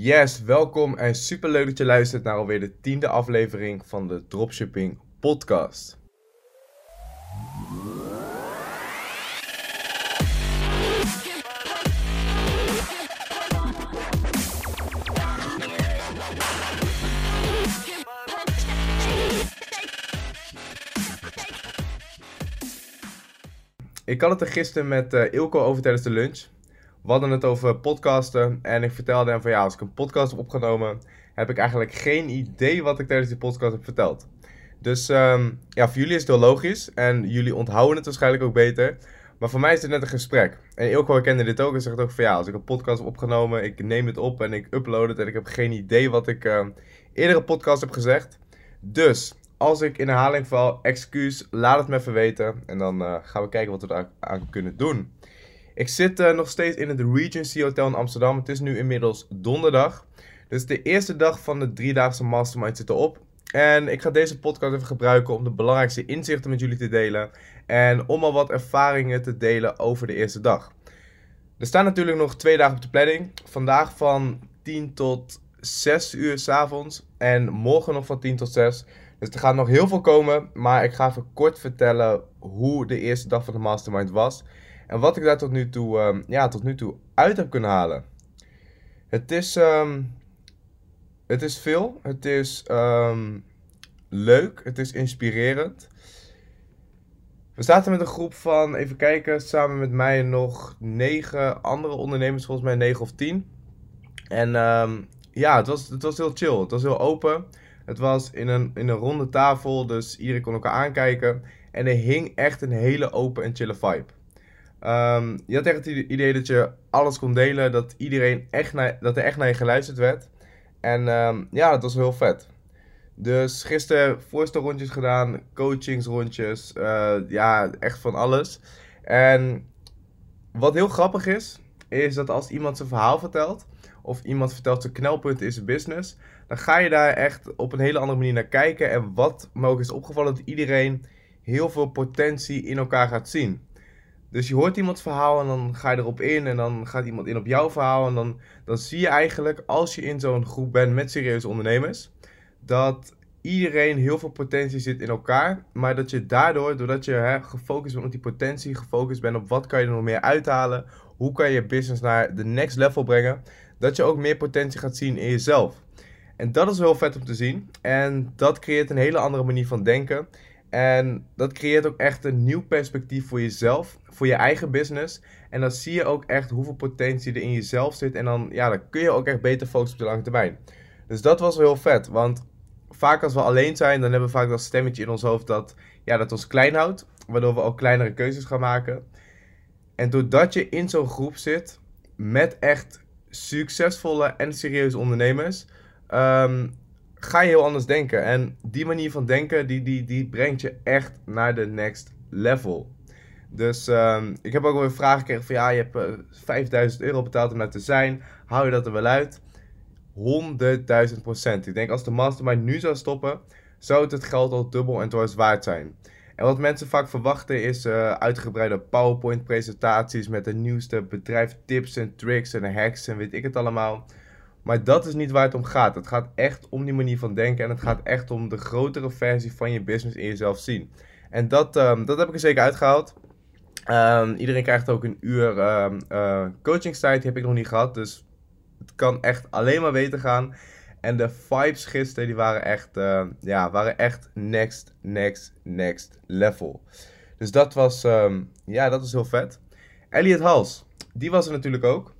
Yes, welkom en super leuk dat je luistert naar alweer de tiende aflevering van de Dropshipping Podcast. Ik had het er gisteren met uh, Ilko over tijdens de lunch. We hadden het over podcasten en ik vertelde hem van ja, als ik een podcast heb opgenomen, heb ik eigenlijk geen idee wat ik tijdens die podcast heb verteld. Dus um, ja, voor jullie is het heel logisch en jullie onthouden het waarschijnlijk ook beter. Maar voor mij is het net een gesprek. En Ilko herkende dit ook en zegt ook van ja, als ik een podcast heb opgenomen, ik neem het op en ik upload het en ik heb geen idee wat ik uh, eerdere podcast heb gezegd. Dus als ik in herhaling val, excuus, laat het me even weten. En dan uh, gaan we kijken wat we eraan kunnen doen. Ik zit uh, nog steeds in het Regency Hotel in Amsterdam. Het is nu inmiddels donderdag. Dus de eerste dag van de driedaagse mastermind zit erop. En ik ga deze podcast even gebruiken om de belangrijkste inzichten met jullie te delen. En om al wat ervaringen te delen over de eerste dag. Er staan natuurlijk nog twee dagen op de planning. Vandaag van 10 tot 6 uur s avonds. En morgen nog van 10 tot 6. Dus er gaat nog heel veel komen. Maar ik ga even kort vertellen hoe de eerste dag van de mastermind was. En wat ik daar tot nu toe, um, ja, tot nu toe uit heb kunnen halen. Het is, um, het is veel. Het is um, leuk. Het is inspirerend. We zaten met een groep van, even kijken, samen met mij nog negen andere ondernemers, volgens mij negen of tien. En ja, het was, het was heel chill. Het was heel open. Het was in een, in een ronde tafel, dus iedereen kon elkaar aankijken. En er hing echt een hele open en chille vibe. Um, je had echt het idee dat je alles kon delen, dat iedereen echt naar, dat er echt naar je geluisterd werd. En um, ja, dat was heel vet. Dus gisteren voorstelrondjes gedaan, coachingsrondjes, uh, ja, echt van alles. En wat heel grappig is, is dat als iemand zijn verhaal vertelt, of iemand vertelt zijn knelpunt in zijn business, dan ga je daar echt op een hele andere manier naar kijken. En wat me ook is opgevallen, dat iedereen heel veel potentie in elkaar gaat zien. Dus je hoort iemands verhaal en dan ga je erop in en dan gaat iemand in op jouw verhaal. En dan, dan zie je eigenlijk, als je in zo'n groep bent met serieuze ondernemers, dat iedereen heel veel potentie zit in elkaar. Maar dat je daardoor, doordat je gefocust bent op die potentie, gefocust bent op wat kan je er nog meer uithalen, hoe kan je je business naar de next level brengen, dat je ook meer potentie gaat zien in jezelf. En dat is wel vet om te zien. En dat creëert een hele andere manier van denken. En dat creëert ook echt een nieuw perspectief voor jezelf, voor je eigen business. En dan zie je ook echt hoeveel potentie er in jezelf zit. En dan, ja, dan kun je ook echt beter focussen op de lange termijn. Dus dat was wel heel vet. Want vaak als we alleen zijn, dan hebben we vaak dat stemmetje in ons hoofd dat, ja, dat ons klein houdt. Waardoor we ook kleinere keuzes gaan maken. En doordat je in zo'n groep zit met echt succesvolle en serieuze ondernemers. Um, ga je heel anders denken. En die manier van denken, die, die, die brengt je echt naar de next level. Dus um, ik heb ook wel een vraag gekregen van ja, je hebt uh, eh, 5000 euro betaald om daar te zijn. Hou je dat er wel uit? 100.000 procent. Ik denk als de mastermind nu zou stoppen, zou het het geld al dubbel en dwars waard zijn. En wat mensen vaak verwachten is uh, uitgebreide PowerPoint presentaties met de nieuwste bedrijfstips en tricks en hacks en weet ik het allemaal. Maar dat is niet waar het om gaat. Het gaat echt om die manier van denken. En het gaat echt om de grotere versie van je business in jezelf zien. En dat, um, dat heb ik er zeker uitgehaald. Um, iedereen krijgt ook een uur um, uh, coachingstijd. Die heb ik nog niet gehad. Dus het kan echt alleen maar beter gaan. En de vibes gisteren die waren echt, ja, waren echt next, next, next level. Dus dat was, ja, dat was heel vet. Elliot Hals, die was er natuurlijk ook.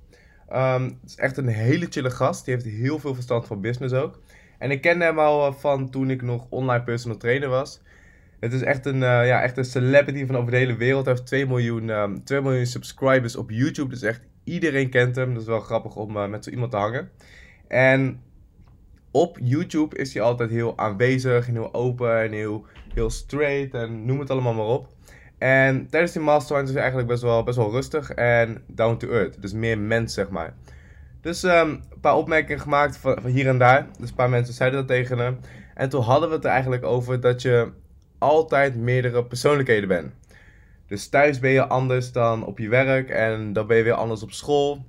Um, het is echt een hele chille gast. Die heeft heel veel verstand van business ook. En ik kende hem al eh, van toen ik nog online personal trainer was. Het is echt een, uh, ja, echt een celebrity van over de hele wereld. Hij heeft 2 miljoen, um, 2 miljoen subscribers op YouTube. Dus echt iedereen kent hem. Dat is wel grappig om uh, met zo iemand te hangen. En op YouTube is hij altijd heel aanwezig en heel open en heel, heel straight en noem het allemaal maar op. En tijdens die mastermind is hij eigenlijk best wel, best wel rustig en down to earth. Dus meer mens, zeg maar. Dus um, een paar opmerkingen gemaakt van, hier en daar. Dus een paar mensen zeiden dat tegen hem. En toen hadden we het er eigenlijk over dat je altijd meerdere persoonlijkheden bent. Dus thuis ben je anders dan op je werk en dan ben je weer anders op school.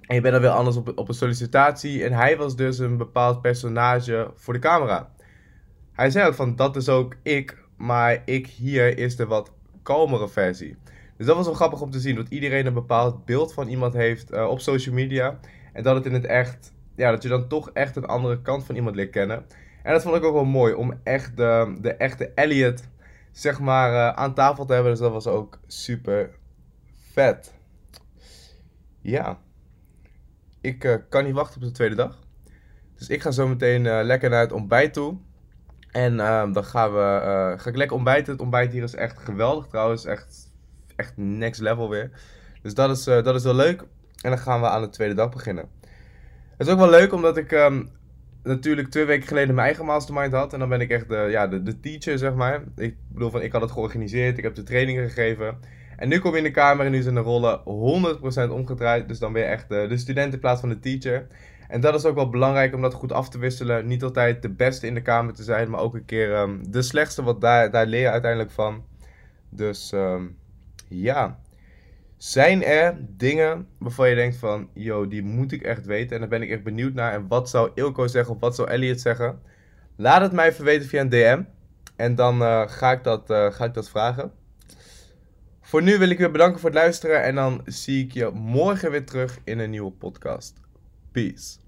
En je bent dan weer anders op, op een sollicitatie. En hij was dus een bepaald personage voor de camera. Hij zei ook van, dat is ook ik, maar ik hier is de wat kalmere versie. Dus dat was wel grappig om te zien, dat iedereen een bepaald beeld van iemand heeft uh, op social media. En dat het in het echt, ja, dat je dan toch echt een andere kant van iemand leert kennen. En dat vond ik ook wel mooi, om echt de, de echte Elliot, zeg maar, uh, aan tafel te hebben. Dus dat was ook super vet. Ja. Ik uh, kan niet wachten op de tweede dag. Dus ik ga zo meteen lekker naar het ontbijt toe. En uh, dan gaan we, ga ik lekker ontbijten. Het ontbijt hier is echt geweldig trouwens. Echt, echt next level weer. Dus dat is, dat is wel leuk. En dan gaan we aan de tweede dag beginnen. Het is ook wel leuk omdat ik um, natuurlijk twee weken geleden mijn eigen mastermind had. En dan ben ik echt de, ja, de, de teacher, zeg maar. Ik bedoel, van, ik had het georganiseerd. Ik heb de trainingen gegeven. En nu kom je in de kamer en nu zijn de rollen 100% omgedraaid. Dus dan je echt de, de student in plaats van de teacher. En dat is ook wel belangrijk om dat goed af te wisselen. Niet altijd de beste in de kamer te zijn, maar ook een keer um, de slechtste. Want daar, daar leer je uiteindelijk van. Dus um, ja. Zijn er dingen waarvan je denkt van, yo, die moet ik echt weten. En daar ben ik echt benieuwd naar. En wat zou Ilko zeggen of wat zou Elliot zeggen? Laat het mij even weten via een DM. En dan uh, ga, ik dat, uh, ga ik dat vragen. Voor nu wil ik je bedanken voor het luisteren en dan zie ik je morgen weer terug in een nieuwe podcast. Peace.